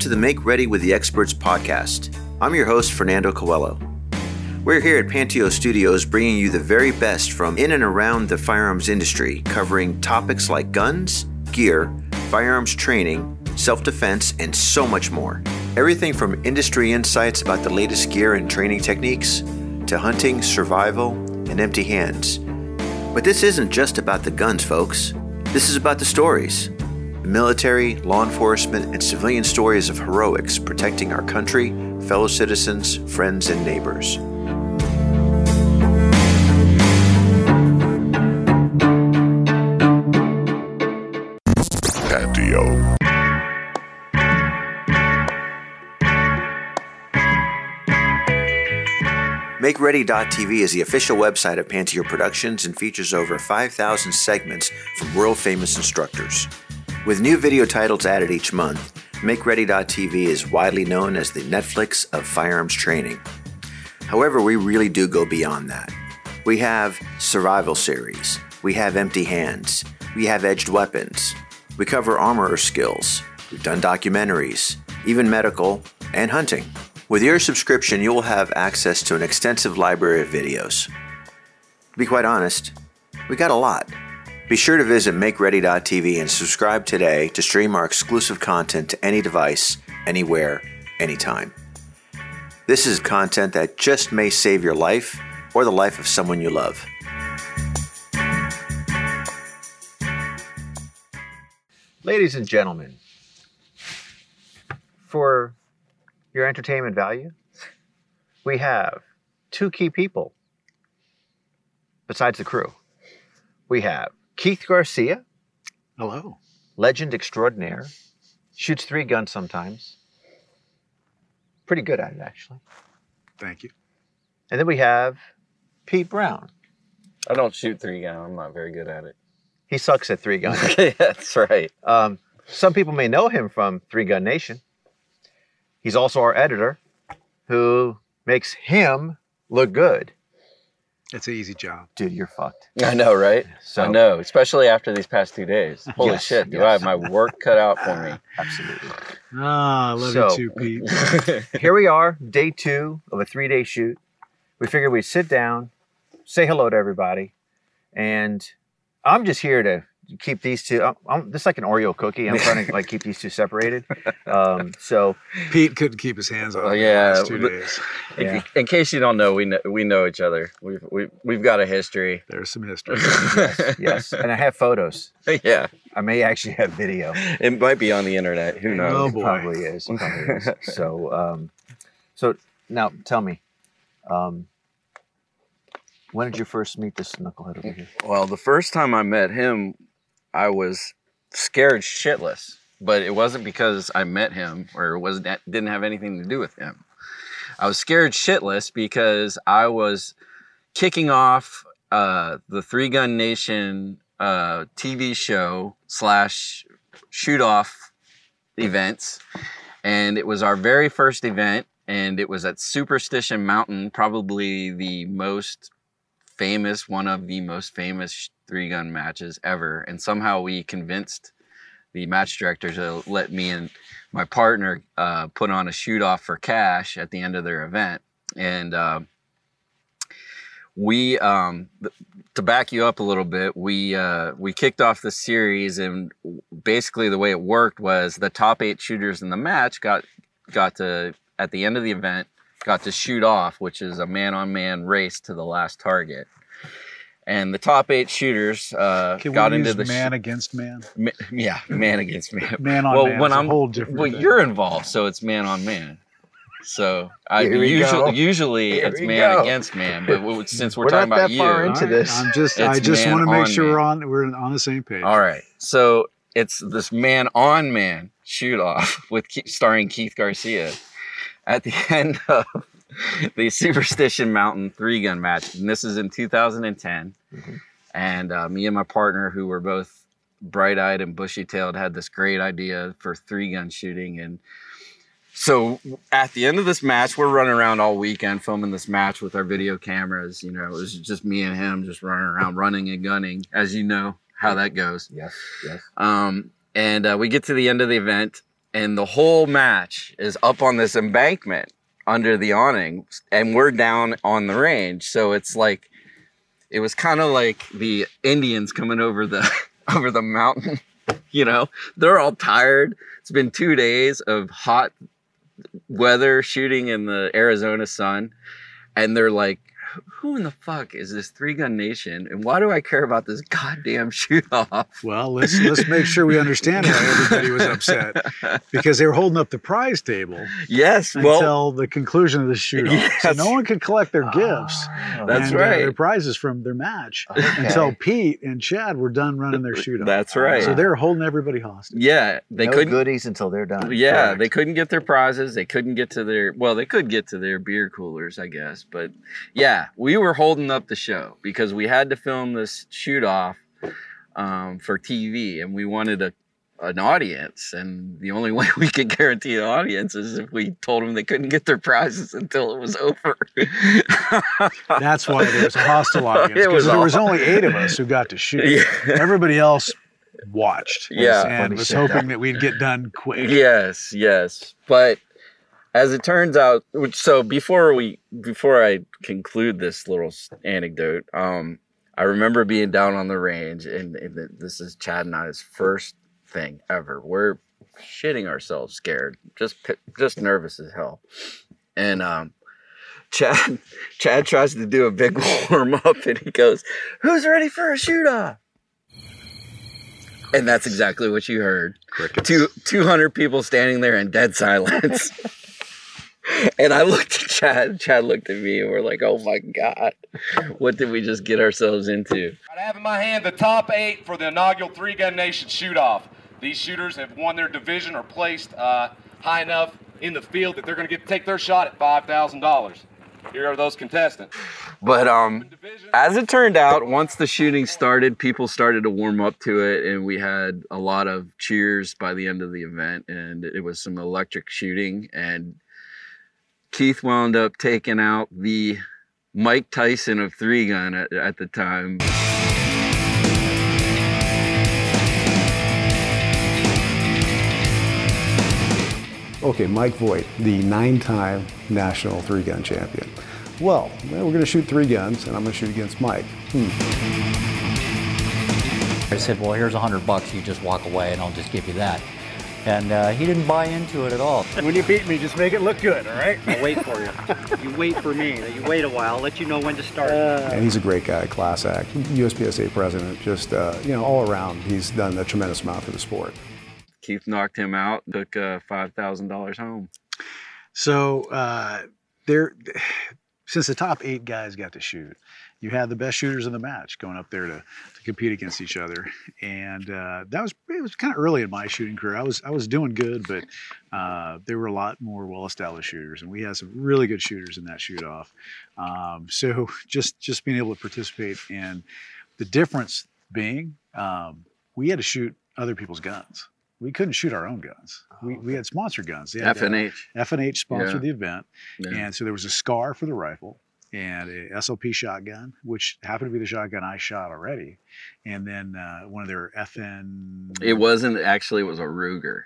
To the Make Ready with the Experts podcast. I'm your host, Fernando Coelho. We're here at Panteao Studios bringing you the very best from in and around the firearms industry, covering topics like guns, gear, firearms training, self defense, and so much more. Everything from industry insights about the latest gear and training techniques to hunting, survival, and empty hands. But this isn't just about the guns, folks. This is about the stories military, law enforcement, and civilian stories of heroics protecting our country, fellow citizens, friends, and neighbors. Panteao. MakeReady.tv is the official website of Panteao Productions and features over 5,000 segments from world famous instructors. With new video titles added each month, MakeReady.tv is widely known as the Netflix of firearms training. However, we really do go beyond that. We have survival series, we have empty hands, we have edged weapons, we cover armorer skills, we've done documentaries, even medical, and hunting. With your subscription, you will have access to an extensive library of videos. To be quite honest, we got a lot. Be sure to visit MakeReady.tv and subscribe today to stream our exclusive content to any device, anywhere, anytime. This is content that just may save your life or the life of someone you love. Ladies and gentlemen, for your entertainment value, we have two key people besides the crew. We have Keith Garcia, Hello. legend extraordinaire, shoots three guns sometimes. Pretty good at it, actually. Thank you. And then we have Pete Brown. I don't shoot three gun. I'm not very good at it. He sucks at three guns. That's right. um, some people may know him from Three Gun Nation. He's also our editor, who makes him look good. It's an easy job. Dude, you're fucked. I know, right? So I know, especially after these past two days. Holy Yes, shit, do yes. I have my work cut out for me? Absolutely. Ah, I love So- you too, Pete. Here we are, day two of a three day shoot. We figured we'd sit down, say hello to everybody, and I'm just here to keep these two. I'm, I'm this is like an Oreo cookie. I'm trying to like keep these two separated. Um, so Pete couldn't keep his hands off Oh, oh, yeah, the last two but- days. In- Yeah. In, case you don't know, we know we know each other. We've we, we've got a history. There's some history. yes, and I have photos. yeah, I may actually have video. it might be on the internet. Who Oh, knows? boy. Probably is. Probably is. So, um, so now tell me, um, when did you first meet this knucklehead over here? Well, the first time I met him, I was scared shitless. But it wasn't because I met him or it wasn't didn't have anything to do with him. I was scared shitless because I was kicking off uh, the Three Gun Nation uh, TV show slash shoot off events, and it was our very first event, and it was at Superstition Mountain, probably the most famous, one of the most famous three gun matches ever. And somehow we convinced the match director to let me and my partner uh, put on a shoot off for cash at the end of their event. And uh, we, um, th- to back you up a little bit, we uh, we kicked off the series, and basically the way it worked was the top eight shooters in the match got got to at the end of the event got to shoot off, which is a man on man race to the last target. And the top eight shooters uh, Can got we into the man sh- against man? ma- yeah man against man. Man on well, man when is a I'm whole different well, thing. you're involved, so it's man on man. So I Here we usually go. usually Here it's we man go. against man, but w- since we're, We're talking not about that you, far All into right, this. I'm just, I just want to make sure man. we're on, we're on the same page. All right. So it's this man on man shoot off with Ke- starring Keith Garcia at the end of the Superstition Mountain three gun match. And this is in 2010. Mhm. And uh, me and my partner, who were both bright eyed and bushy tailed, had this great idea for three gun shooting. And so at the end of this match, we're running around all weekend filming this match with our video cameras. You know, it was just me and him just running around, running and gunning, as you know how that goes. Yes, yes. Um, and uh, we get to the end of the event, and the whole match is up on this embankment under the awning, and we're down on the range. So it's like it was kind of like the Indians coming over the over the mountain. You know, they're all tired. It's been two days of hot weather shooting in the Arizona sun, and they're like, "Who in the fuck is this three gun nation? And why do I care about this goddamn shoot off?" Well, let's let's make sure we understand why everybody was upset because they were holding up the prize table Yes, well, until the conclusion of the shoot off. So no one could collect their gifts. That's and, uh, right. their prizes from their match until Pete and Chad were done running their shoot off. that's right. So they're holding everybody hostage. yeah, they no couldn't. goodies until they're done. Yeah, Correct. they couldn't get their prizes. They couldn't get to their well, they could get to their beer coolers, I guess. But yeah, we were holding up the show because we had to film this shoot off um, for TV, and we wanted a an audience. And the only way we could guarantee an audience is if we told them they couldn't get their prizes until it was over. That's why there was a hostile audience because there was only eight of us who got to shoot. Yeah. Everybody else watched Yeah. and was hoping that we'd get done quick. yes yes but as it turns out which so before we before i conclude this little anecdote um i remember being down on the range and, and this is chad and i's first thing ever. We're shitting ourselves scared just just nervous as hell. And um chad chad tries to do a big warm up and he goes who's ready for a shoot off and that's exactly what you heard. Two 200 people standing there in dead silence. and I looked at Chad, Chad looked at me, and we're like, oh my God, what did we just get ourselves into? I have in my hand the top eight for the inaugural Three Gun Nation shoot-off. These shooters have won their division or placed uh, high enough in the field that they're going to get take their shot at five thousand dollars. Here are those contestants. But um, as it turned out, once the shooting started, people started to warm up to it, and we had a lot of cheers by the end of the event, and it was some electric shooting. And Keith wound up taking out the Mike Tyson of three gun at, at the time. Okay, Mike Voigt, the nine-time national three-gun champion. Well, well, we're going to shoot three guns, and I'm going to shoot against Mike. Hmm. I said, well, here's a hundred bucks. You just walk away, and I'll just give you that. And uh, he didn't buy into it at all. When you beat me, just make it look good, all right? I'll wait for you. You wait for me. You wait a while. I'll let you know when to start. And he's a great guy, class act, USPSA president, just uh, you know, all around. He's done a tremendous amount for the sport. Keith knocked him out, took uh, five thousand dollars home. So uh, there, since the top eight guys got to shoot, you had the best shooters in the match going up there to, to compete against each other, and uh, that was it was kind of early in my shooting career. I was I was doing good, but uh, there were a lot more well-established shooters, and we had some really good shooters in that shoot off. Um, so just just being able to participate and the difference being um, we had to shoot other people's guns. We couldn't shoot our own guns. We, we had sponsor guns. They had, FNH. FNH sponsored Yeah. the event, Yeah. and so there was a SCAR for the rifle and a SLP shotgun, which happened to be the shotgun I shot already, and then uh, one of their FN. It wasn't actually; it was a Ruger.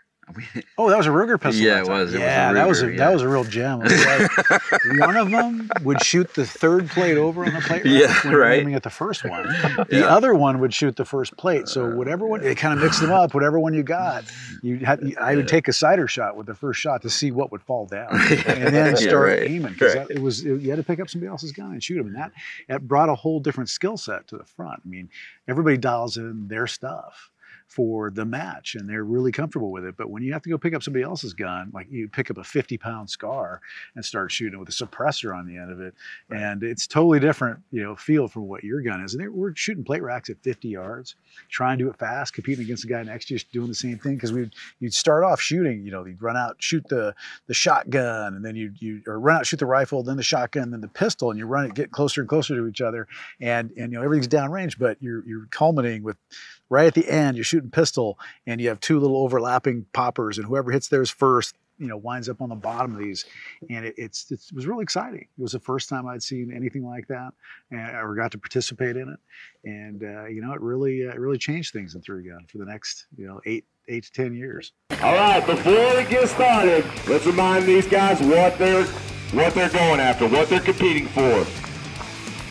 Oh, that was a Ruger pistol. Yeah, it was. It was a yeah, that was a, yeah. that was a real gem. Was like one of them would shoot the third plate over on the plate rack Yeah, when right. aiming at the first one. The Yeah. other one would shoot the first plate. So uh, whatever one, they kind of mixed them up. Whatever one you got, you had. you- I would take a sighter shot with the first shot to see what would fall down, and then Yeah, start right, aiming because right. it was it, you had to pick up somebody else's gun and shoot them, and that that brought a whole different skill set to the front. I mean, everybody dials in their stuff for the match and they're really comfortable with it. But when you have to go pick up somebody else's gun, like you pick up a 50 pound scar and start shooting with a suppressor on the end of it, and it's totally different, you know, feel from what your gun is. And we're shooting plate racks at 50 yards, trying to do it fast, competing against the guy next to you, doing the same thing. Because we you'd start off shooting, you know, you'd run out, shoot the the shotgun, and then you you or run out, shoot the rifle, then the shotgun, then the pistol, and you run it, get closer and closer to each other, and and you know everything's downrange, but you're you're culminating with right at the end, you're shooting pistol, and you have two little overlapping poppers, and whoever hits theirs first, you know, winds up on the bottom of these, and it, it's it was really exciting. It was the first time I'd seen anything like that, and I got to participate in it, and uh, you know, it really uh, it really changed things in three gun for the next you know eight eight to ten years. All right, before we get started, let's remind these guys what they're what they're going after, what they're competing for.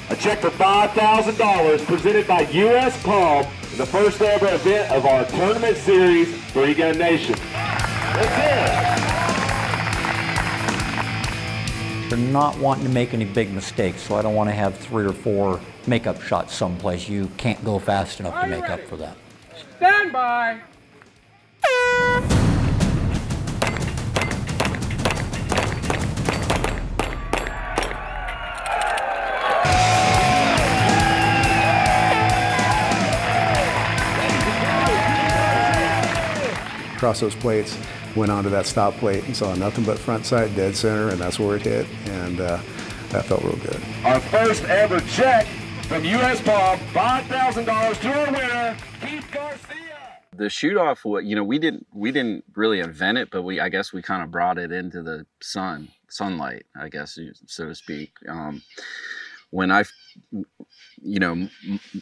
A check for $5,000 presented by U.S. Palm the first ever event of our tournament series, Three Gun Nation. That's it. They're not wanting to make any big mistakes, so I don't want to have three or four makeup shots someplace. You can't go fast enough to make ready? up for that. Stand by. Across those plates, went onto that stop plate and saw nothing but front side dead center, and that's where it hit, and uh, that felt real good. Our first ever check from U.S. Palm, $5,000 to our winner, Keith Garcia. The shoot off, you know, we didn't we didn't really invent it, but we I guess we kind of brought it into the sun sunlight, I guess so to speak. Um, when I, you know,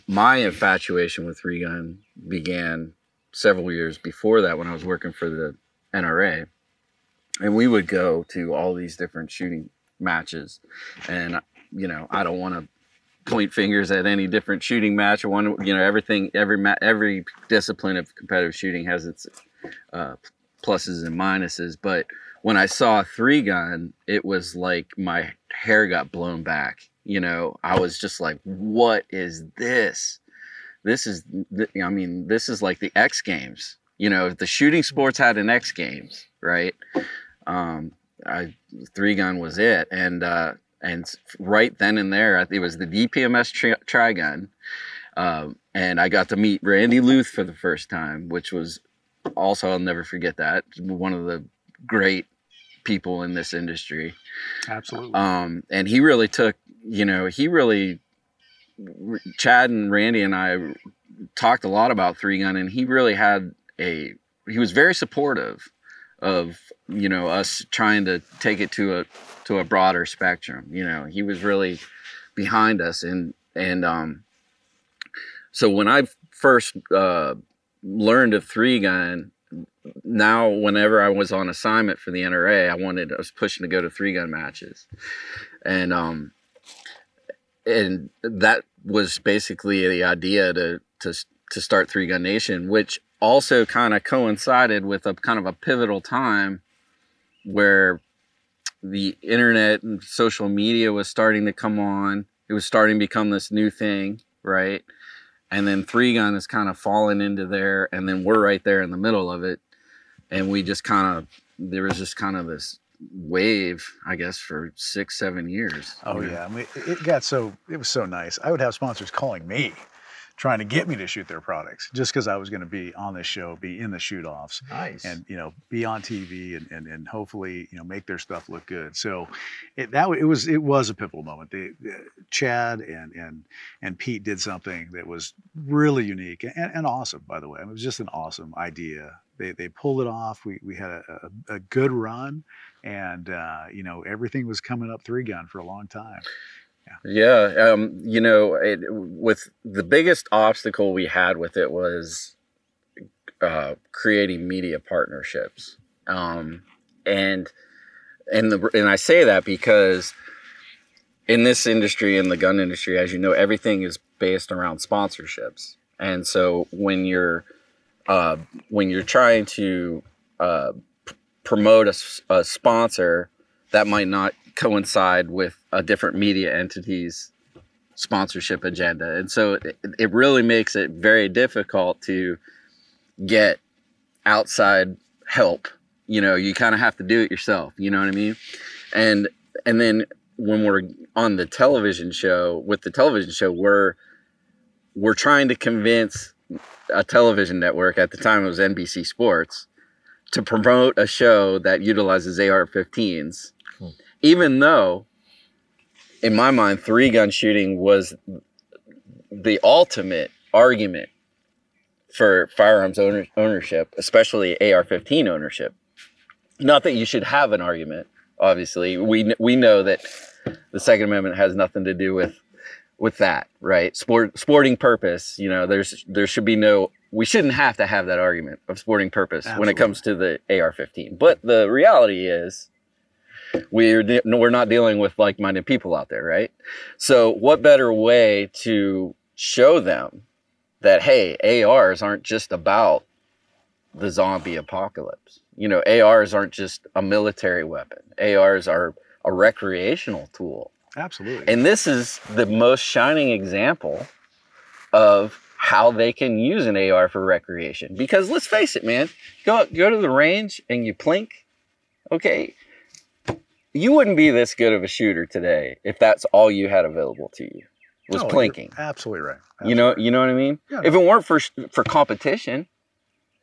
my infatuation with three gun began several years before that when I was working for the NRA. And we would go to all these different shooting matches. And, you know, I don't want to point fingers at any different shooting match. I want you know, everything, every, ma- every discipline of competitive shooting has its uh, pluses and minuses. But when I saw three gun, it was like my hair got blown back. You know, I was just like, what is this? This is i mean this is like the x games. You know the shooting sports had an x games right? Um i three gun was it. And uh and right then and there it was the dpms tri, tri gun um, and i got to meet randy luth for the first time which was also i'll never forget that one of the great people in this industry. Absolutely. Um and he really took you know he really Chad and Randy and I talked a lot about three gun, and he really had a he was very supportive of you know us trying to take it to a to a broader spectrum. You know, he was really behind us, and and um, so when I first uh, learned of three gun, now whenever I was on assignment for the NRA, I wanted I was pushing to go to three gun matches, and um, and that was basically the idea to to to start Three Gun Nation, which also kind of coincided with a kind of a pivotal time where the internet and social media was starting to come on. It was starting to become this new thing, right? And then Three Gun is kind of falling into there, and then we're right there in the middle of it, and we just kind of there was just kind of this wave, I guess, for six, seven years. Oh yeah, I mean, it got so it was so nice. I would have sponsors calling me, trying to get me to shoot their products, just because I was going to be on this show, be in the shoot offs, nice, and you know, be on TV and, and and hopefully you know make their stuff look good. So, it that it was it was a pivotal moment. They, Chad and and and Pete did something that was really unique and, and awesome. By the way, I mean, it was just an awesome idea. They they pulled it off. We we had a, a, a good run and uh, you know everything was coming up three gun for a long time. Yeah, yeah um, you know, it, with the biggest obstacle we had with it was uh, creating media partnerships, um, and and the and I say that because in this industry, in the gun industry, as you know, everything is based around sponsorships, and so when you're uh, when you're trying to uh, promote a, a sponsor that might not coincide with a different media entity's sponsorship agenda. And so it, it really makes it very difficult to get outside help. You know, you kind of have to do it yourself, you know what I mean? And and then when we're on the television show, with the television show, we're we're trying to convince a television network at the time it was NBC Sports to promote a show that utilizes AR-15s, hmm. even though, in my mind, three gun shooting was the ultimate argument for firearms owner- ownership, especially AR-15 ownership. Not that you should have an argument. Obviously, we we know that the Second Amendment has nothing to do with with that, right? Sport sporting purpose. You know, there's there should be no we shouldn't have to have that argument of sporting purpose when it comes to the AR-15. But the reality is, we're de- we're not dealing with like-minded people out there, right? So, what better way to show them that hey, ARs aren't just about the zombie apocalypse. You know, ARs aren't just a military weapon. ARs are a recreational tool. Absolutely. And this is the most shining example of how they can use an AR for recreation. Because let's face it, man, go go to the range and you plink. Okay, you wouldn't be this good of a shooter today if that's all you had available to you was plinking. Absolutely right. You know, you know what I mean. Yeah, if it weren't for for competition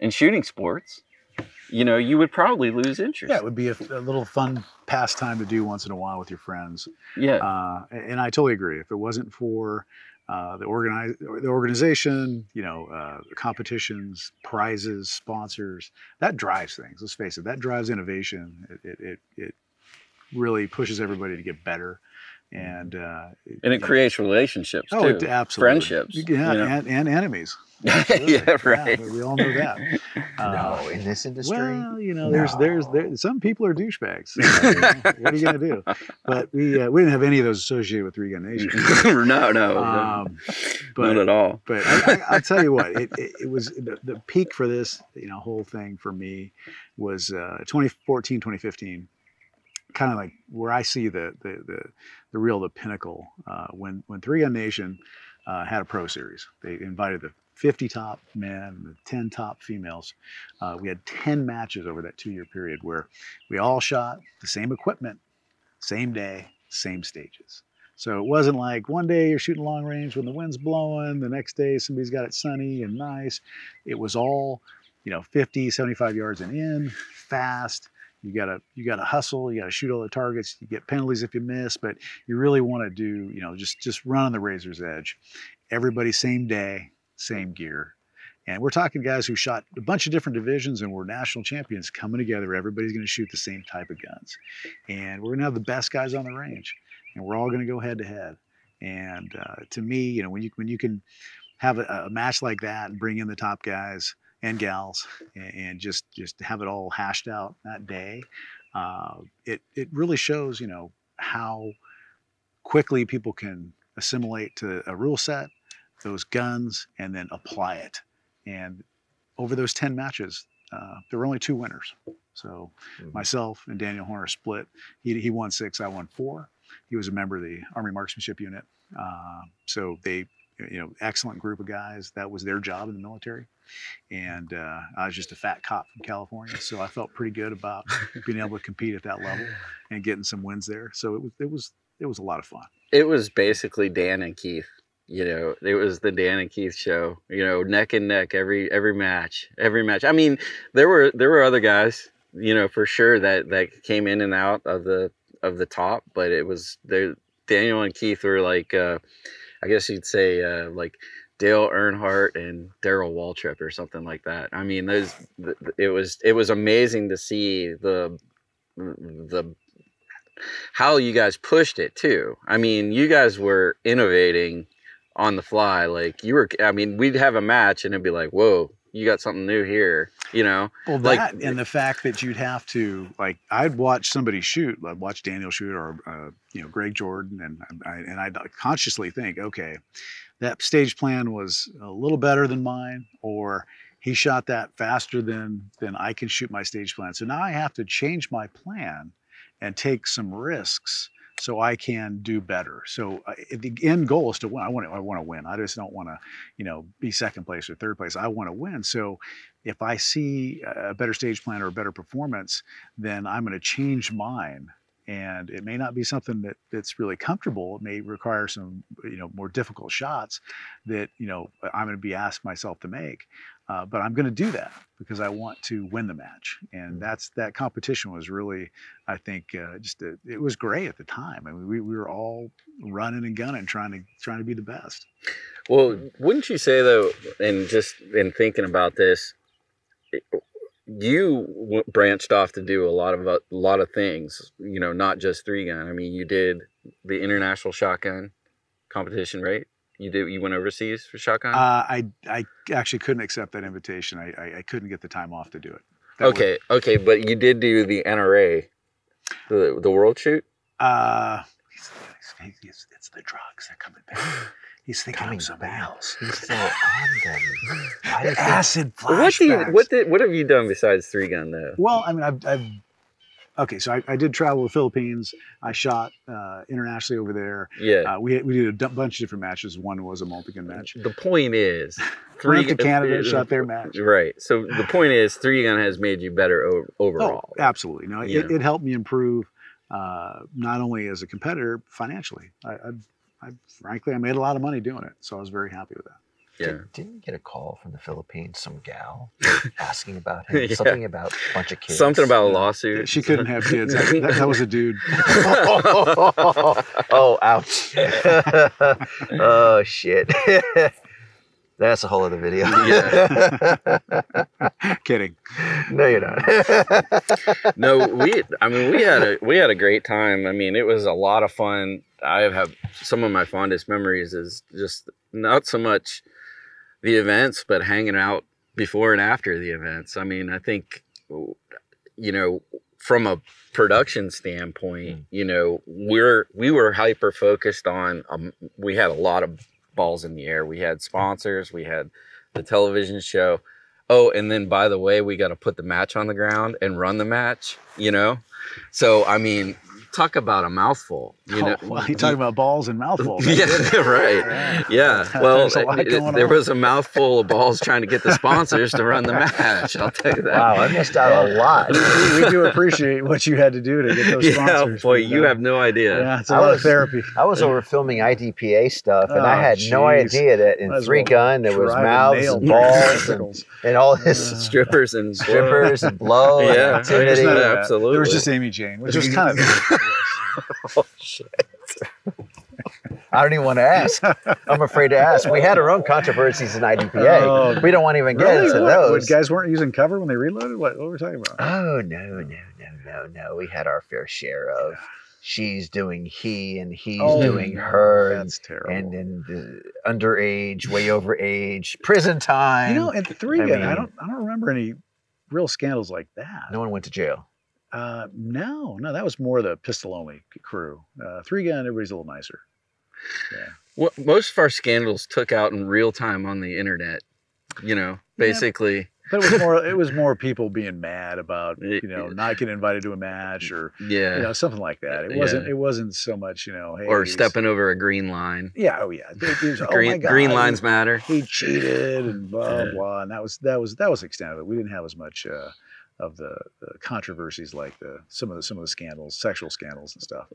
in shooting sports, you know, you would probably lose interest. Yeah, it would be a, a little fun pastime to do once in a while with your friends. Yeah. Uh, and I totally agree. If it wasn't for uh, the organize the organization, you know, uh, competitions, prizes, sponsors, that drives things. Let's face it, that drives innovation. It it it, it really pushes everybody to get better. And uh, and it creates relationships Oh, too. it, absolutely. Friendships. Yeah, you know? and, and enemies. yeah, right. we all know that. Uh, no, in this industry. Well, you know, there's there's there, some people are douchebags. So, what are you gonna do? But we uh, we didn't have any of those associated with Three Gun Nation. no, no, Um, not at all. But I, I, I'll tell you what, it, it, it was the, the peak for this, you know, whole thing for me was uh, 2014, 2015. Kind of like where I see the the the, the real the pinnacle uh, when when Three Gun Nation uh, had a pro series. They invited the 50 top men and 10 top females. Uh, we had 10 matches over that two year period where we all shot the same equipment, same day, same stages. So it wasn't like one day you're shooting long range when the wind's blowing, the next day somebody's got it sunny and nice. It was all, you know, 50, 75 yards and in, fast. You gotta you gotta hustle, you gotta shoot all the targets, you get penalties if you miss, but you really want to do, you know, just just run on the razor's edge. Everybody same day, same gear. And we're talking guys who shot a bunch of different divisions and were national champions coming together. Everybody's going to shoot the same type of guns. And we're going to have the best guys on the range. And we're all going to go head to head. And uh, to me, you know, when you, when you can have a, a match like that and bring in the top guys and gals and, and just, just have it all hashed out that day, uh, it, it really shows, you know, how quickly people can assimilate to a rule set, those guns, and then apply it. And over those 10 matches, uh, there were only two winners. So myself and Daniel Horner split. He, he won six, I won four. He was a member of the Army Marksmanship Unit. Uh, so they, you know, excellent group of guys. That was their job in the military. And uh, I was just a fat cop from California. So I felt pretty good about being able to compete at that level and getting some wins there. So it was, it was, it was a lot of fun. It was basically Dan and Keith. You know, it was the Dan and Keith show. You know, neck and neck every every match, every match. I mean, there were there were other guys, you know, for sure that that came in and out of the of the top, but it was there. Daniel and Keith were like, uh, I guess you'd say, uh, like Dale Earnhardt and Darrell Waltrip or something like that. I mean, those th- th- it was it was amazing to see the the how you guys pushed it too. I mean, you guys were innovating on the fly. Like you were, I mean, we'd have a match and it'd be like, whoa, you got something new here, you know? Well, like, that and the fact that you'd have to like, I'd watch somebody shoot, I'd watch Daniel shoot, or uh, you know, Greg Jordan, and I, and I'd consciously think, okay, that stage plan was a little better than mine, or he shot that faster than than I can shoot my stage plan. So now I have to change my plan and take some risks so I can do better. So uh, the end goal is to win. I want to, I want to win. I just don't want to, you know, be second place or third place. I want to win. So if I see a better stage plan or a better performance, then I'm going to change mine. And it may not be something that that's really comfortable. It may require some, you know, more difficult shots that you know I'm going to be asked myself to make. Uh, but I'm going to do that because I want to win the match, and that's that competition was really, I think, uh, just a, it was great at the time. I mean, we, we were all running and gunning, trying to trying to be the best. Well, wouldn't you say though, and just in thinking about this, you w- branched off to do a lot of a lot of things. You know, not just three gun. I mean, you did the international shotgun competition, right? You did. You went overseas for shotgun. Uh, I I actually couldn't accept that invitation. I I, I couldn't get the time off to do it. That okay, okay, but you did do the NRA, the the world shoot. Uh, he's, he's, he's, it's the drugs. They're coming back. He's thinking of something else. He's still on them. I The think- acid What do you, what did what have you done besides three gun though? Well, I mean, I've, I've okay. So I, I did travel to the Philippines. I shot uh, internationally over there. Yeah. Uh, we we did a d- bunch of different matches. One was a multi-gun match. the point is, Went to Canada, shot their match. Right. So the point is, three gun has made you better o- overall. Oh, absolutely. No, Yeah. it, it helped me improve uh, not only as a competitor financially. I, I, I frankly I made a lot of money doing it, so I was very happy with that. Yeah. Did, didn't you get a call from the Philippines, some gal asking about him? Yeah. Something about a bunch of kids. Something about a lawsuit. She couldn't have kids. That, that, that was a dude. oh, ouch. oh, shit. That's a whole other video. Kidding. no, you're not. no, we. I mean, we had a we had a great time. I mean, it was a lot of fun. I have some of my fondest memories is just not so much the events, but hanging out before and after the events. I mean, I think you know from a production standpoint, you know, we're we were hyper focused on. Um, we had a lot of balls in the air. We had sponsors. We had the television show. Oh, and then by the way, we got to put the match on the ground and run the match. You know, so I mean, talk about a mouthful. You know, oh, well, you talking about balls and mouthfuls. yeah, right. Yeah. Well, There's a lot it- going there on. was a mouthful of balls trying to get the sponsors to run the match. I'll tell you that. Wow, I missed out a lot. we, we do appreciate what you had to do to get those Yeah, sponsors. boy, you uh, have no idea. Yeah, it's a I lot was- of therapy. I was over filming IDPA stuff, and I Oh, had no idea that in Might Three well Gun there was mouths and balls and, and all this Strippers and strippers and blow Yeah, activity. There's none of Yeah, absolutely. There was just Amy Jane, which was kind of. Oh shit! I don't even want to ask. I'm afraid to ask. We had our own controversies in IDPA. Oh, we don't want to even get really? into What? What, those. guys weren't using cover when they reloaded? What, what were we talking about? Oh no, no, no, no, no. We had our fair share of she's doing he and he's Oh, doing her and, That's terrible. and and uh, underage, way over age, prison time. you know, at three I gun, I don't, I don't remember any real scandals like that. no one went to jail. Uh, no, no, that was more the pistol only crew. Uh, three gun, everybody's a little nicer. Yeah. What most of our scandals took out in real time on the internet. You know, basically. But it was more, it was more people being mad about you know not getting invited to a match or Yeah. you know something like that. It wasn't, it wasn't so much you know, hey, or stepping over a green line. Yeah, oh yeah, was, oh my green God, green he- lines matter. he cheated and blah Yeah. blah and that was that was that was the extent of it we didn't have as much uh, of the, the controversies like the some of the some of the scandals sexual scandals and stuff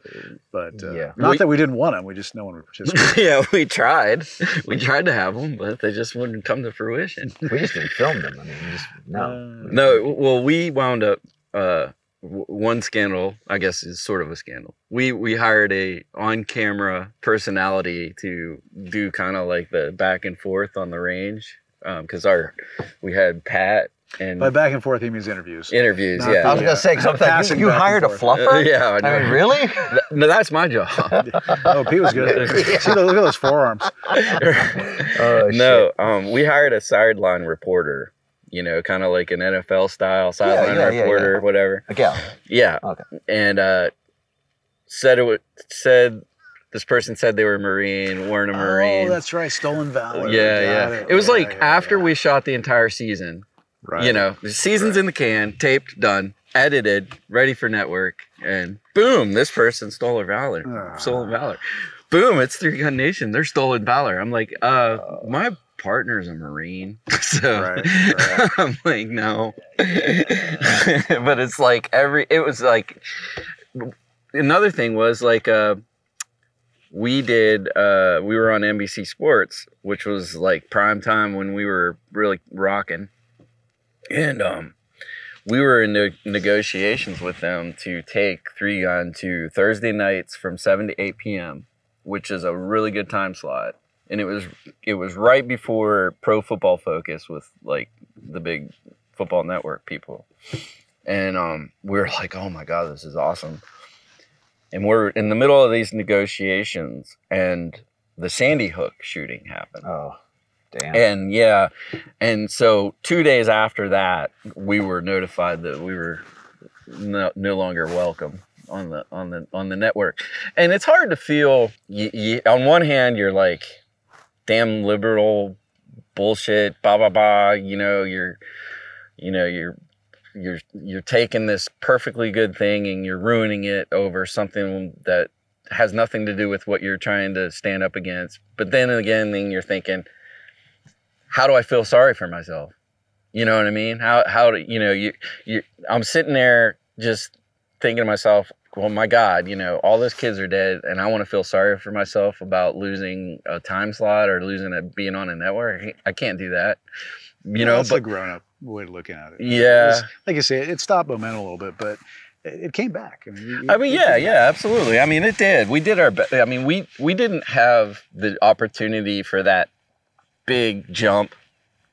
but uh, Yeah. not We- that we didn't want them we just no one would participate yeah, we tried. We tried to have them, but they just wouldn't come to fruition. We just didn't film them. I mean, just no. Uh, No, well, we wound up uh, w- one scandal. I guess is sort of a scandal. We we hired a on camera personality to do kind of like the back and forth on the range because our we had Pat and by back and forth he means interviews interviews. Not yeah, I was Yeah. gonna say because I'm thinking Passing you, you back and hired a forth. fluffer. Uh, yeah, I I mean, really? Th- no, that's my job. oh Pete was good see look at those forearms Oh, no, um, we hired a sideline reporter. You know, kind of like an NFL style sideline yeah, yeah, reporter, yeah. whatever. A gal. Yeah. Okay. And uh, said it would, said this person said they were Marine, weren't a Marine. oh that's right stolen valor yeah, yeah. it. It was Yeah, like yeah, after yeah. we shot the entire season. Right. You know, the season's in the can, taped, done, edited, ready for network, and boom, this person stole our valor. Ah. Stolen valor. Boom, it's Three Gun Nation. They're stolen valor. I'm like, uh, my partner's a Marine. So Right, right. I'm like, no. but it's like every it was like another thing was like uh we did uh we were on NBC Sports, which was like prime time when we were really rocking. And um we were in ne- negotiations with them to take three on to Thursday nights from 7 to 8 p.m., which is a really good time slot. And it was it was right before Pro Football Focus with like the big football network people. And um, we were like, oh my God, this is awesome. And we're in the middle of these negotiations, and the Sandy Hook shooting happened. Oh, damn. And yeah, and so two days after that, we were notified that we were no, no longer welcome on the on the on the network. And it's hard to feel. You, you, on one hand, you're like, damn liberal bullshit, blah blah blah. You know, you're, you know, you're you're you're taking this perfectly good thing and you're ruining it over something that has nothing to do with what you're trying to stand up against. But then again, then you're thinking, how do I feel sorry for myself? You know what I mean? How how do you know you you? I'm sitting there just thinking to myself, well, my God, you know, all those kids are dead, and I want to feel sorry for myself about losing a time slot or losing a being on a network. I can't do that. You know, that's but a grown up way of looking at it. Yeah. It was- like I said, it stopped momentum a little bit, but it it came back. I mean, you- I mean, yeah, yeah, absolutely. I mean, it did. We did our best. I mean, we we didn't have the opportunity for that big jump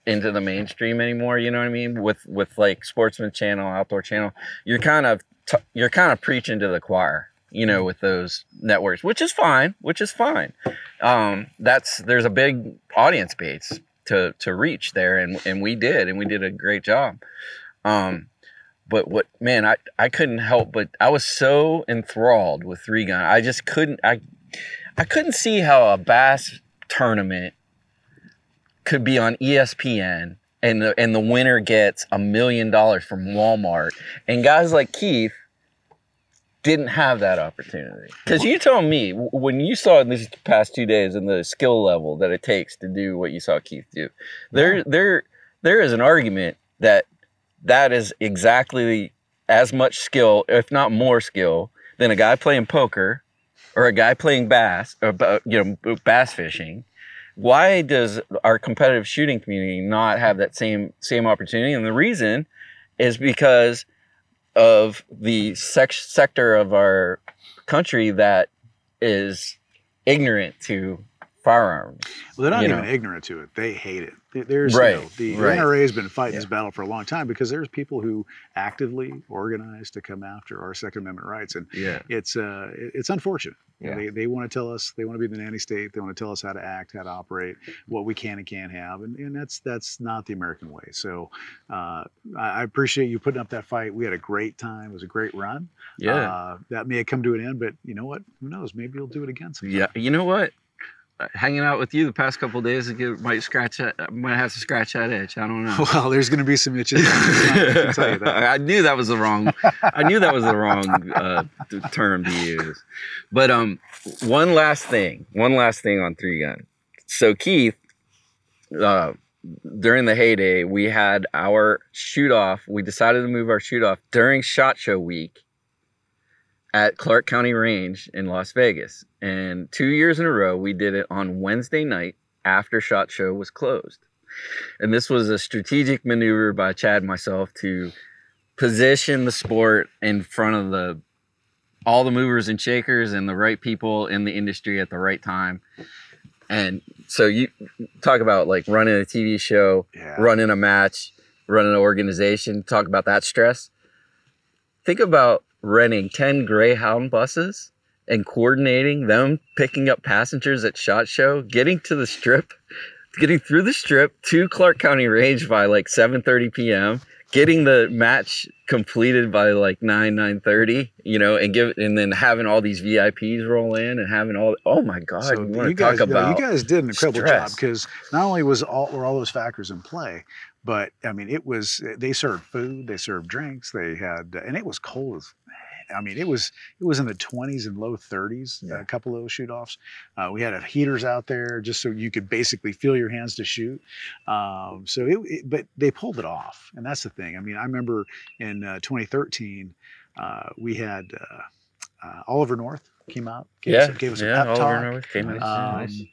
into the mainstream anymore. You know what I mean? With with like Sportsman Channel, Outdoor Channel, you're kind of t- you're kind of preaching to the choir. You know, with those networks, which is fine, which is fine. Um, that's there's a big audience base to to reach there, and and we did, and we did a great job. Um, but what man i i couldn't help but i was so enthralled with three gun i just couldn't i i couldn't see how a bass tournament could be on espn and the and the winner gets a million dollars from walmart. And guys like keith didn't have that opportunity. Because you told me when you saw in these past two days and the skill level that it takes to do what you saw keith do there there there is an argument that that is exactly as much skill, if not more skill, than a guy playing poker or a guy playing bass or uh, you know bass fishing. Why does our competitive shooting community not have that same same opportunity? And the reason is because of the sec- sector of our country that is ignorant to firearms. Well, they're not even know. ignorant to it. They hate it. There- There's Right, you know, the right. NRA has been fighting this battle for a long time because there's people who actively organize to come after our Second Amendment rights, and Yeah. it's uh, it's unfortunate. Yeah. They, they want to tell us they want to be the nanny state. They want to tell us how to act, how to operate, what we can and can't have, and, and that's that's not the American way. So uh, I, I appreciate you putting up that fight. We had a great time. It was a great run. Yeah. Uh, that may have come to an end, but you know what? Who knows? Maybe you'll do it again. sometime. Yeah, you know what? Uh, Hanging out with you the past couple of days, I might scratch that. Might have to scratch that itch. I don't know. Well, there's going to be some itches. I can tell you that. I knew that was the wrong. I knew that was the wrong uh, term to use. But um, one last thing. One last thing on three gun. So Keith, uh, during the heyday, we had our shoot off. We decided to move our shoot off during Shot Show week at Clark County Range in Las Vegas. And two years in a row, we did it on Wednesday night after Shot Show was closed. And this was a strategic maneuver by Chad and myself to position the sport in front of the all the movers and shakers and the right people in the industry at the right time. And so you talk about like running a TV show, Yeah. running a match, running an organization, talk about that stress. Think about renting 10 Greyhound buses and coordinating them picking up passengers at SHOT Show, getting to the strip, getting through the strip to Clark County Range by like 7:30 p.m., getting the match completed by like 9 9:30, you know, and give and then having all these VIPs roll in and having all oh my god, So you you to talk guys, you guys did an incredible job because not only was all were all those factors in play, but I mean it was they served food, they served drinks, they had and it was cold as I mean, it was it was in the 20s and low 30s. A couple of those shoot offs. Uh, we had heaters out there just so you could basically feel your hands to shoot. Um, so it, it, but they pulled it off, and that's the thing. I mean, I remember in uh, 2013 uh, we had uh, uh, Oliver North came out, gave Yeah, us, gave us yeah, a pep Oliver talk. North came out, Um,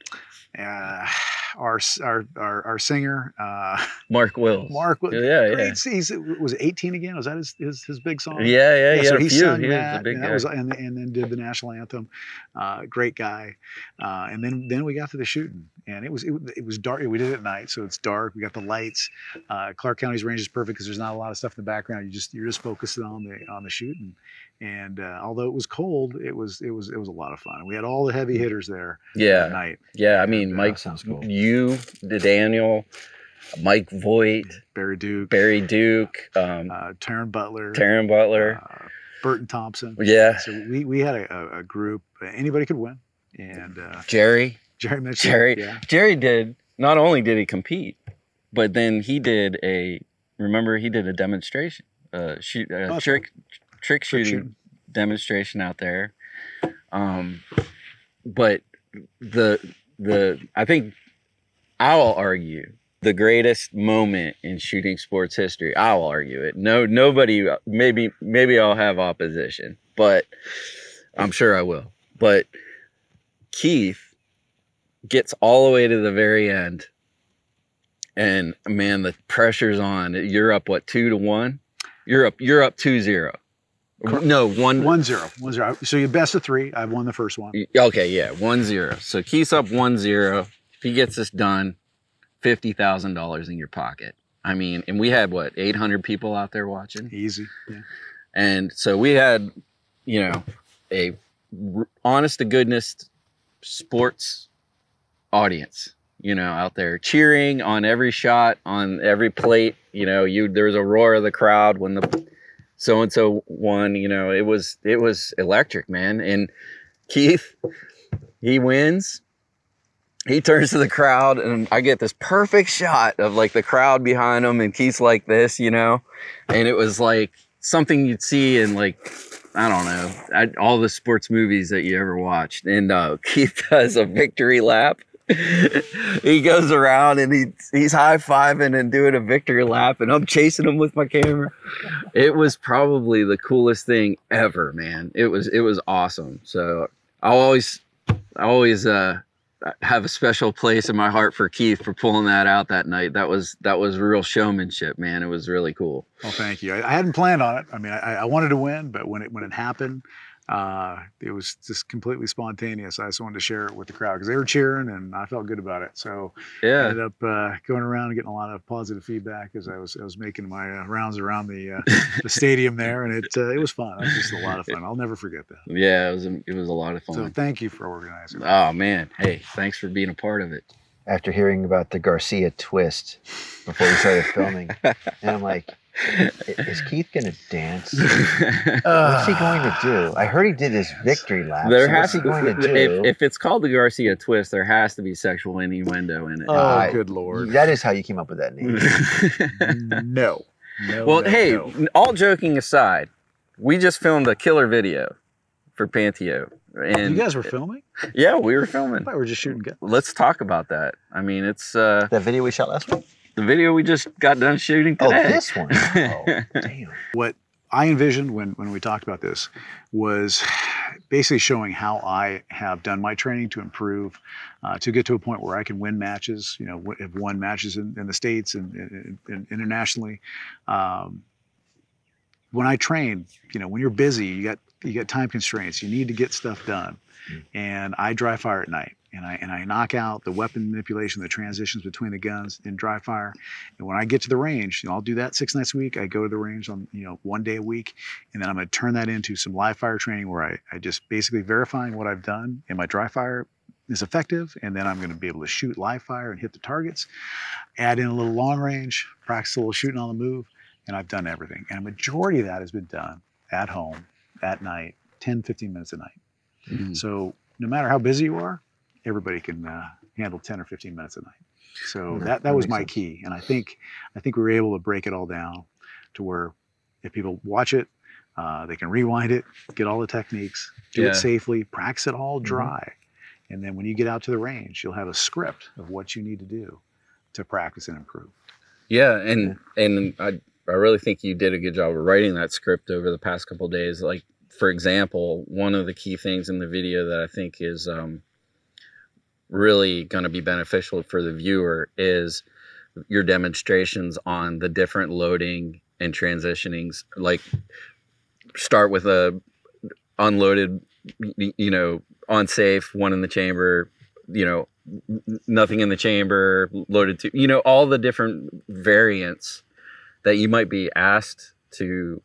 nice. Our, our our our singer uh, Mark Wills. Mark, Yeah, yeah. great. He's, was it 18 again? Was that his his, his big song? Yeah, yeah, he so he few. sung He that, and, that was, and, and then did the national anthem. Uh, great guy. Uh, and then then we got to the shooting, and it was it, it was dark. We did it at night, so it's dark. We got the lights. Uh, Clark County's range is perfect because there's not a lot of stuff in the background. You just you're just focusing on the on the shooting, And uh, although it was cold, it was it was it was a lot of fun. We had all the heavy hitters there that Yeah, night. yeah. I mean, And, uh, Mike, sounds cool. you, the Daniel, Mike Voigt, Barry Duke, Barry Duke, um, uh, Taran Butler, Taran Butler. uh, Burton Thompson. Yeah, So we, we had a, a, a group. Anybody could win. And uh, Jerry. Jerry Miculek. Jerry. Yeah. Jerry did. Not only did he compete, but then he did a. Remember, he did a demonstration, uh, shoot, a Oh, trick, trick shooting shooting. demonstration out there. Um, but the the I think I'll argue the greatest moment in shooting sports history. I'll argue it. No, nobody. Maybe maybe I'll have opposition, but I'm sure I will. But Keith gets all the way to the very end, and man, the pressure's on. You're up what two to one? You're up. You're up two zero. No one One zero. One zero. So you best of three. I've won the first one. Okay, yeah, one zero. So Keith's up one zero. If he gets this done, fifty thousand dollars in your pocket. I mean, and we had what eight hundred people out there watching, Easy. Yeah. and so we had, you know, a honest to goodness sports audience. You know, out there cheering on every shot, on every plate. You know, you there was a roar of the crowd when the so and so won. You know, it was it was electric, man. And Keith, he wins. He turns to the crowd, and I get this perfect shot of like the crowd behind him, and Keith's like this, you know, and it was like something you'd see in like I don't know I, all the sports movies that you ever watched. And uh, Keith does a victory lap. He goes around and he he's high fiving and doing a victory lap, and I'm chasing him with my camera. It was probably the coolest thing ever, man. It was it was awesome. So I always I always uh have a special place in my heart for Keith for pulling that out that night. That was that was real showmanship, man. It was really cool. Well, thank you. I, I hadn't planned on it. I mean, I, I wanted to win, but when it when it happened, uh, it was just completely spontaneous. I just wanted to share it with the crowd because they were cheering, and I felt good about it. So I Yeah. ended up uh, going around and getting a lot of positive feedback as I was I was making my uh, rounds around the uh, the stadium there, and it uh, it was fun. It was just a lot of fun. I'll never forget that. Yeah, it was a, it was a lot of fun. So thank you for organizing. it. Oh man, hey, thanks for being a part of it. After hearing about the Garcia twist before we started filming, and I'm like, "I- is Keith gonna dance? What's he going to do? I heard he did his victory lap. there so has what's he to going to do? if, if it's called the Garcia twist, there has to be sexual innuendo in it. Oh, I- good lord! that is how you came up with that name. no. No. well, no, hey, no. all joking aside, we just filmed a killer video for Panteao, and you guys were filming? yeah, we were I filming. thought we were just shooting guns. Let's talk about that. I mean, it's uh, that video we shot last week. The video we just got done shooting Oh, this one. Oh, damn. what I envisioned when, when we talked about this was basically showing how I have done my training to improve, uh, to get to a point where I can win matches. You know, have won matches in, in the states and, and, and internationally. Um, when I train, you know, when you're busy, you got you got time constraints. You need to get stuff done, and I dry fire at night. And I, and I knock out the weapon manipulation, the transitions between the guns in dry fire. And when I get to the range, you know, I'll do that six nights a week. I go to the range on, you know, one day a week. And then I'm going to turn that into some live fire training where I, I just basically verifying what I've done in my dry fire is effective. And then I'm going to be able to shoot live fire and hit the targets, add in a little long range, practice a little shooting on the move. And I've done everything. And a majority of that has been done at home, at night, 10, 15 minutes a night. Mhm. So no matter how busy you are, everybody can uh, handle 10 or 15 minutes a night. So Mhm, that, that that was my sense. key. And I think I think we were able to break it all down to where if people watch it, uh, they can rewind it, get all the techniques, do Yeah. it safely, practice it all dry. And then when you get out to the range, you'll have a script of what you need to do to practice and improve. Yeah, and and I I really think you did a good job of writing that script over the past couple of days. Like for example, one of the key things in the video that I think is um, really going to be beneficial for the viewer is your demonstrations on the different loading and transitionings. Like start with a unloaded, you know, on safe, one in the chamber, you know, nothing in the chamber, loaded to, you know, all the different variants that you might be asked to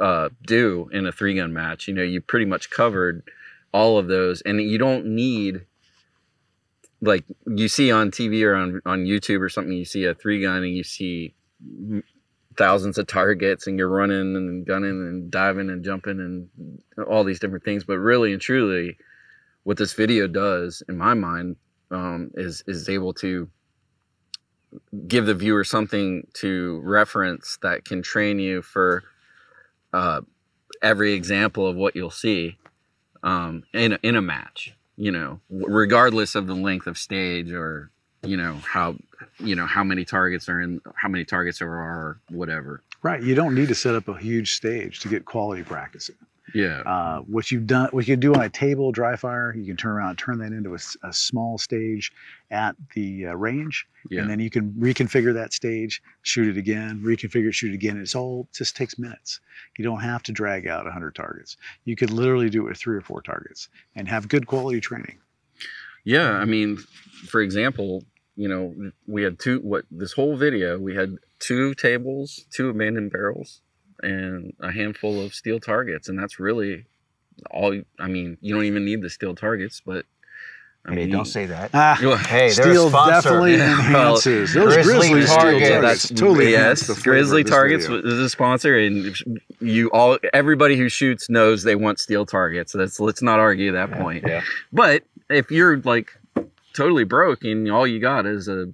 uh, do in a three gun match. You know, you pretty much covered all of those, and you don't need like you see on TV or on on YouTube or something. You see a three gun and you see thousands of targets, and you're running and gunning and diving and jumping and all these different things. But really and truly, what this video does, in my mind, um, is is able to give the viewer something to reference that can train you for uh, every example of what you'll see um, in in a match. You know, regardless of the length of stage or you know how you know how many targets are in how many targets there are whatever. Right. You don't need to set up a huge stage to get quality practice in. Yeah. Uh, what you've done, what you do on a table dry fire, you can turn around and turn that into a, a small stage at the uh, range, Yeah. and then you can reconfigure that stage, shoot it again, reconfigure it, shoot it again. It's all just takes minutes. You don't have to drag out 100 targets. You could literally do it with three or four targets and have good quality training. Yeah, I mean, for example, you know, we had two. What this whole video, we had two tables, two abandoned barrels, and a handful of steel targets, and that's really all. I mean, you don't even need the steel targets, but I Hey, mean, don't say that. Ah, Hey, steel definitely Well, enhances those Grizzly grizzly steel targets. that's totally yes. Grizzly Targets video. is a sponsor, and you all everybody who shoots knows they want steel targets. That's let's not argue that point. Yeah. But if you're like totally broke and all you got is a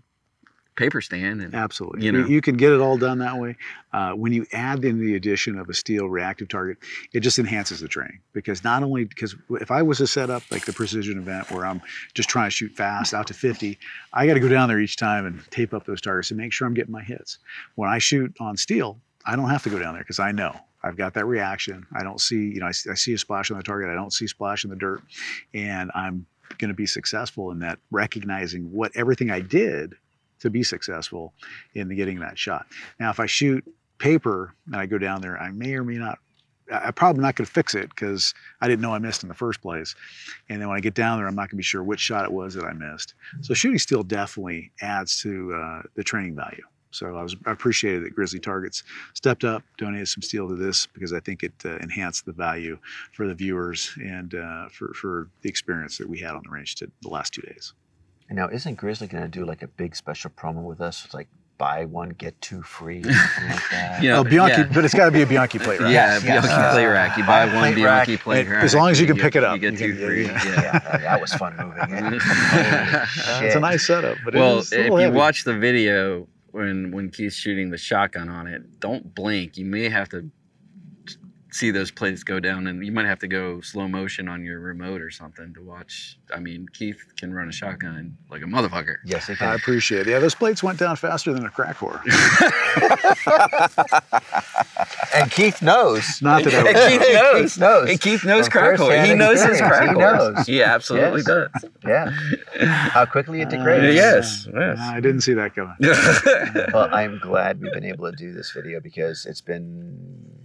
paper stand and Absolutely. You know. you can get it all done that way. Uh, when you add in the addition of a steel reactive target, it just enhances the training because not only because if I was to set up like the precision event where I'm just trying to shoot fast out to 50, I got to go down there each time and tape up those targets and make sure I'm getting my hits. When I shoot on steel, I don't have to go down there because I know I've got that reaction. I don't see, you know, I, I see a splash on the target. I don't see splash in the dirt, and I'm going to be successful in that recognizing what everything I did to be successful in getting that shot. Now, if I shoot paper and I go down there, I may or may not. I- I'm probably not going to fix it because I didn't know I missed in the first place. And then when I get down there, I'm not going to be sure which shot it was that I missed. So shooting steel definitely adds to uh, the training value. So I was I appreciated that Grizzly Targets stepped up, donated some steel to this because I think it uh, enhanced the value for the viewers and uh, for for the experience that we had on the range to the last two days. And now, isn't Grizzly going to do like a big special promo with us? It's like buy one, get two free, something like that. Yeah, oh, Bianchi, yeah. but it's got to be a Bianchi plate, right? Yeah, Yes, yes. Bianchi plate rack. You buy Uh, one plate rack. Bianchi plate And rack. as long as you can get- pick it up, you get you two can- free. yeah. Yeah. Yeah, that- that was fun moving. Holy Uh, shit. it's a nice setup, but well, it is if little you heavy. watch the video when when Keith's shooting the shotgun on it, don't blink. You may have to see those plates go down, and you might have to go slow motion on your remote or something to watch. I mean, Keith can run a shotgun like a motherfucker. Yes, it I appreciate it. Yeah, those plates went down faster than a crack whore. And Keith knows. Not that I And was- Keith knows. Keith knows. And Keith knows From crack horse. He knows his experience. crack He knows. He absolutely Yes. does. Yeah. How quickly it Uh, degrades. yes, yes. I didn't see that coming. Well, I'm glad we've been able to do this video because it's been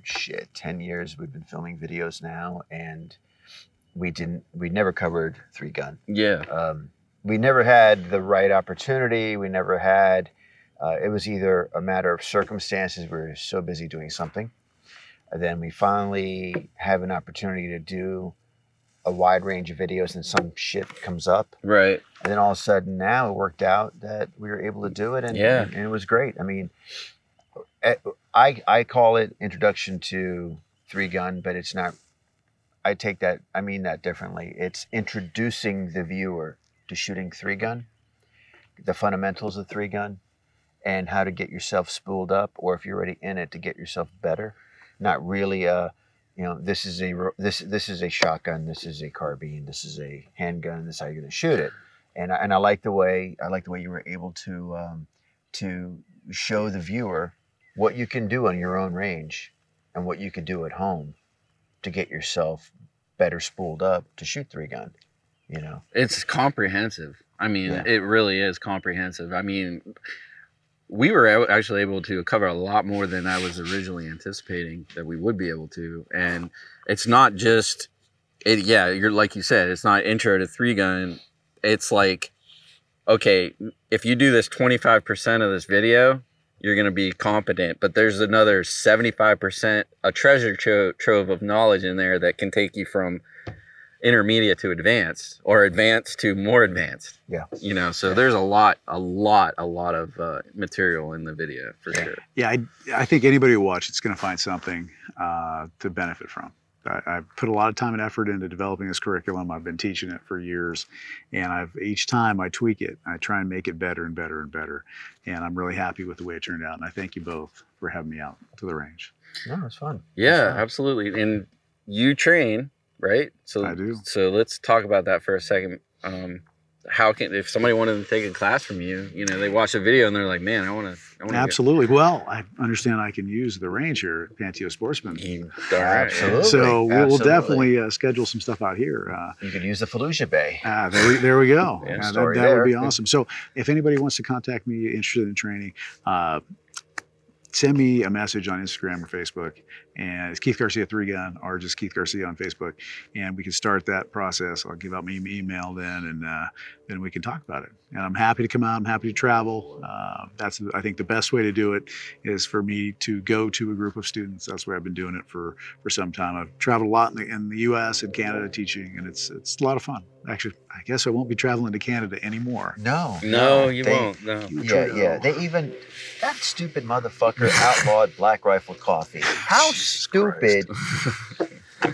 shit, 10 years we've been filming videos now and we didn't we never covered three gun. yeah. Um, we never had the right opportunity. We never had uh, it was either a matter of circumstances we were so busy doing something. And then we finally have an opportunity to do a wide range of videos and some shit comes up Right. and then all of a sudden now it worked out that we were able to do it and, Yeah. and, it was great i mean eh, i i call it introduction to three gun but it's not i take that i mean that differently. It's introducing the viewer to shooting three gun the fundamentals of three gun and how to get yourself spooled up or if you're already in it to get yourself better. Not really a you know this is a this this is a shotgun this is a carbine this is a handgun this is how you're going to shoot it. And I, and I like the way I like the way you were able to um, to show the viewer what you can do on your own range and what you can do at home to get yourself better spooled up to shoot three gun you know it's comprehensive. I mean, Yeah. it really is comprehensive. I mean, we were actually able to cover a lot more than I was originally anticipating that we would be able to. And it's not just it yeah, you're like you said, it's not intro to three gun. It's like okay, if you do this 25% of this video, you're going to be competent. But there's another 75%, a treasure tro- trove of knowledge in there that can take you from intermediate to advanced or advanced to more advanced. Yeah. You know, so there's a lot, a lot, a lot of uh, material in the video for sure. Yeah, I, I think anybody who watches is going to find something uh, to benefit from. I, I've put a lot of time and effort into developing this curriculum. I've been teaching it for years, and I've each time I tweak it. I try and make it better and better and better. And I'm really happy with the way it turned out. And I thank you both for having me out to the range. No, it's fun. Yeah, absolutely. And you train, right? So I do. So let's talk about that for a second. Um, how can if somebody wanted to take a class from you, you know, they watch a video and they're like, "Man, I want to." I want to Absolutely. Well, I understand I can use the range here at Panteao Sportsman. Absolutely. So we'll Absolutely. definitely uh, schedule some stuff out here. Uh, You could use the Fallujah Bay. Ah, there we, there we go. Yeah, Uh, that story that would there. be awesome. So, if anybody wants to contact me, interested in training, uh, send me a message on Instagram or Facebook, and it's Keith Garcia Three Gun, or just Keith Garcia on Facebook, and we can start that process. I'll give out my email then, and uh, then we can talk about it. And I'm happy to come out. I'm happy to travel. Uh, that's I think the best way to do it is for me to go to a group of students. That's where I've been doing it for for some time. I've traveled a lot in the, in the U.S. and Canada teaching, and it's it's a lot of fun. Actually, I guess I won't be traveling to Canada anymore. No. No, you they- won't. No. Yeah, yeah. They even that stupid motherfucker outlawed Black Rifle Coffee. How stupid!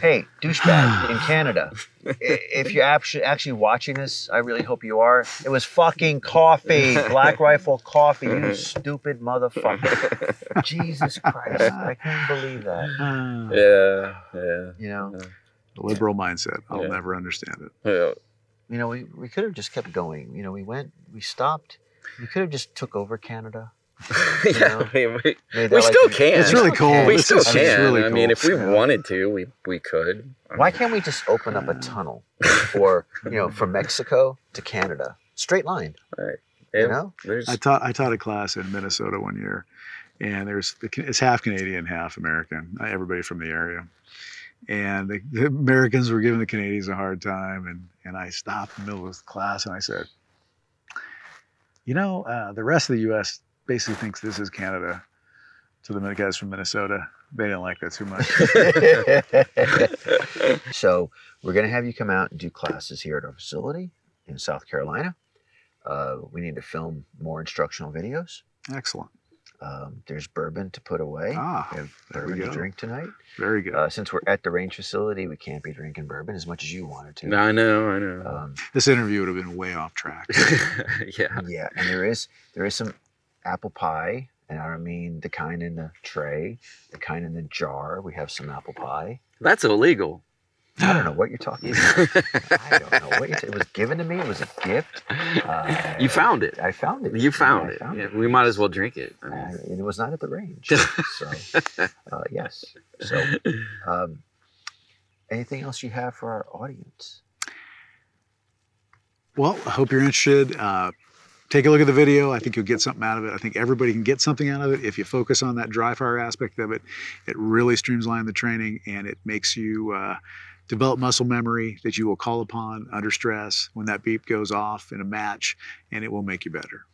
hey, douchebag in Canada. If you're actually actually watching this, I really hope you are. It was fucking coffee, Black Rifle Coffee. You stupid motherfucker! Jesus Christ, I can't believe that. Yeah, yeah. You know, the liberal mindset. I'll Yeah. never understand it. yeah. you know, we, we could have just kept going. You know, we went, we stopped. We could have just took over Canada. yeah, I mean, we, we like still the- can. It's really cool. We still just- it's can. really I mean, if we Yeah. wanted to, we we could. Why can't we just open up a tunnel for you know from Mexico to Canada, straight line? Right. You know, There's I taught I taught a class in Minnesota one year, and there's it's half Canadian, half American. uh, Everybody from the area, and the, the Americans were giving the Canadians a hard time, and and I stopped in the middle of the class and I said, you know, uh, the rest of the U.S. basically thinks this is Canada. To the guys from Minnesota, they didn't like that too much. so we're gonna have you come out and do classes here at our facility in South Carolina. Uh, we need to film more instructional videos. Excellent. Um, there's bourbon to put away. Ah, we have there we bourbon to go. drink tonight. Very good. Uh, since we're at the range facility, we can't be drinking bourbon as much as you wanted to. I know, I know. Um, this interview would have been way off track. yeah. yeah, and there is there is some apple pie, and I don't mean the kind in the tray, the kind in the jar. We have some apple pie. That's illegal. I don't know what you're talking about. I don't know what you're t- It was given to me. It was a gift. Uh, You found it. I found it. You found I it. found yeah, it. we might as well drink it. I mean, Uh, and it was not at the range. so, uh, yes. So, um, anything else you have for our audience? Well, I hope you're interested. Take a look at the video. I think you'll get something out of it. I think everybody can get something out of it if you focus on that dry fire aspect of it. It really streamlines the training and it makes you uh, develop muscle memory that you will call upon under stress when that beep goes off in a match, and it will make you better.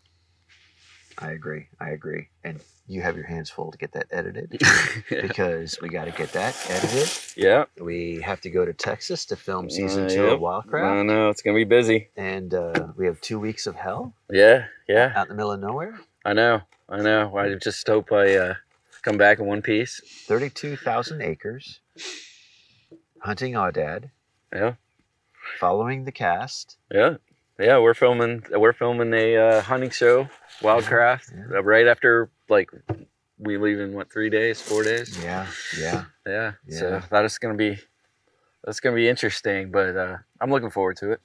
I agree. I agree. And you have your hands full to get that edited because we got to get that edited. yeah. We have to go to Texas to film season Uh, two yep. of Wildcraft. I know it's gonna be busy. And uh, we have two weeks of hell Yeah, yeah. out in the middle of nowhere. I know, I know. I just hope I uh, come back in one piece. 32,000 acres, hunting Aoudad, Yeah, following the cast. yeah, yeah. We're filming. We're filming a uh, hunting show, Wildcraft, Yeah. uh, right after like we leave in what three days, four days. Yeah, yeah. Yeah. Yeah. So that is gonna be that's gonna be interesting, but uh, I'm looking forward to it.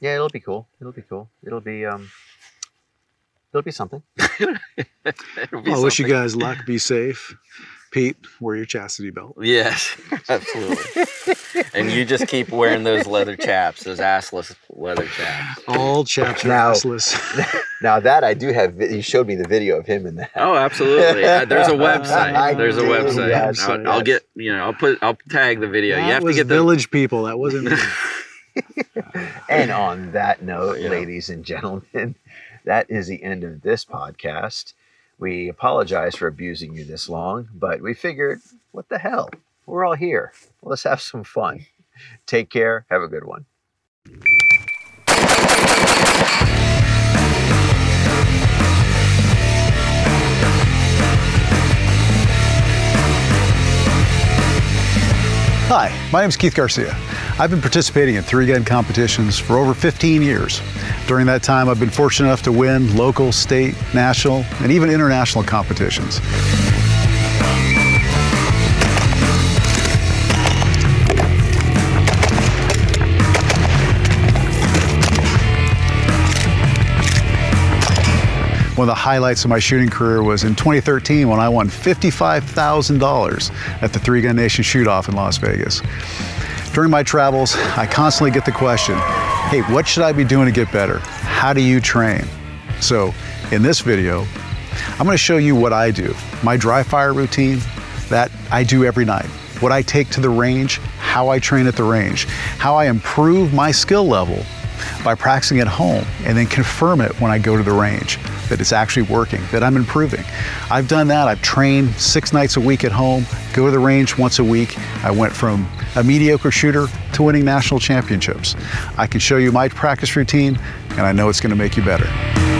Yeah, it'll be cool. It'll be cool. It'll be um it'll be something. It'll be Well, I wish you guys luck. Be safe. Pete, wear your chastity belt. Yes, absolutely. and you just keep wearing those leather chaps, those assless leather chaps. All chaps are Now- assless. Now that I do have vi- you showed me the video of him in that. Oh, absolutely. Uh, There's a website. I There's a website. yes, I'll, I'll get you know. I'll put. I'll tag the video. that you have to was get the. village people. That wasn't me. And on that note, Yeah. ladies and gentlemen, that is the end of this podcast. We apologize for abusing you this long, but we figured, what the hell? We're all here. Let's have some fun. Take care. Have a good one. Hi, my name is Keith Garcia. I've been participating in three gun competitions for over 15 years. During that time, I've been fortunate enough to win local, state, national, and even international competitions. One of the highlights of my shooting career was in 2013 when I won $55,000 at the Three Gun Nation shoot off in Las Vegas. During my travels, I constantly get the question hey, what should I be doing to get better? How do you train? So, in this video, I'm going to show you what I do, my dry fire routine that I do every night, what I take to the range, how I train at the range, how I improve my skill level by practicing at home and then confirm it when I go to the range that it's actually working, that I'm improving. I've done that. I've trained six nights a week at home, go to the range once a week. I went from a mediocre shooter to winning national championships. I can show you my practice routine, and I know it's going to make you better.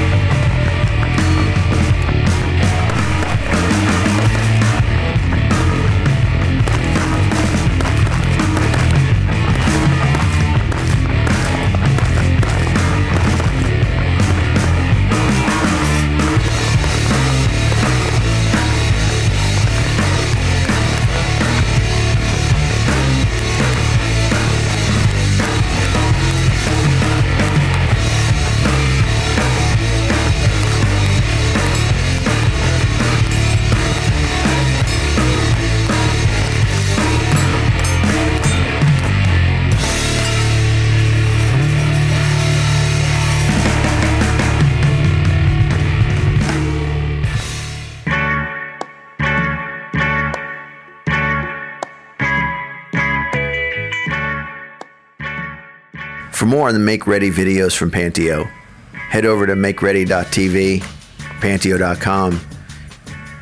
More on the Make Ready videos from Panteao, head over to makeready.tv, panteao.com,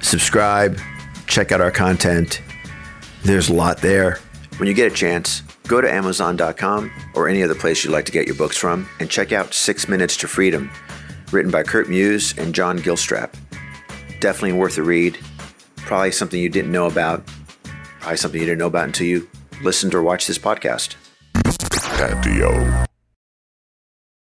subscribe, check out our content. There's a lot there. When you get a chance, go to amazon.com or any other place you'd like to get your books from and check out Six Minutes to Freedom, written by Kurt Muse and John Gilstrap. Definitely worth a read. Probably something you didn't know about. Probably something you didn't know about until you listened or watched this podcast. Panteao.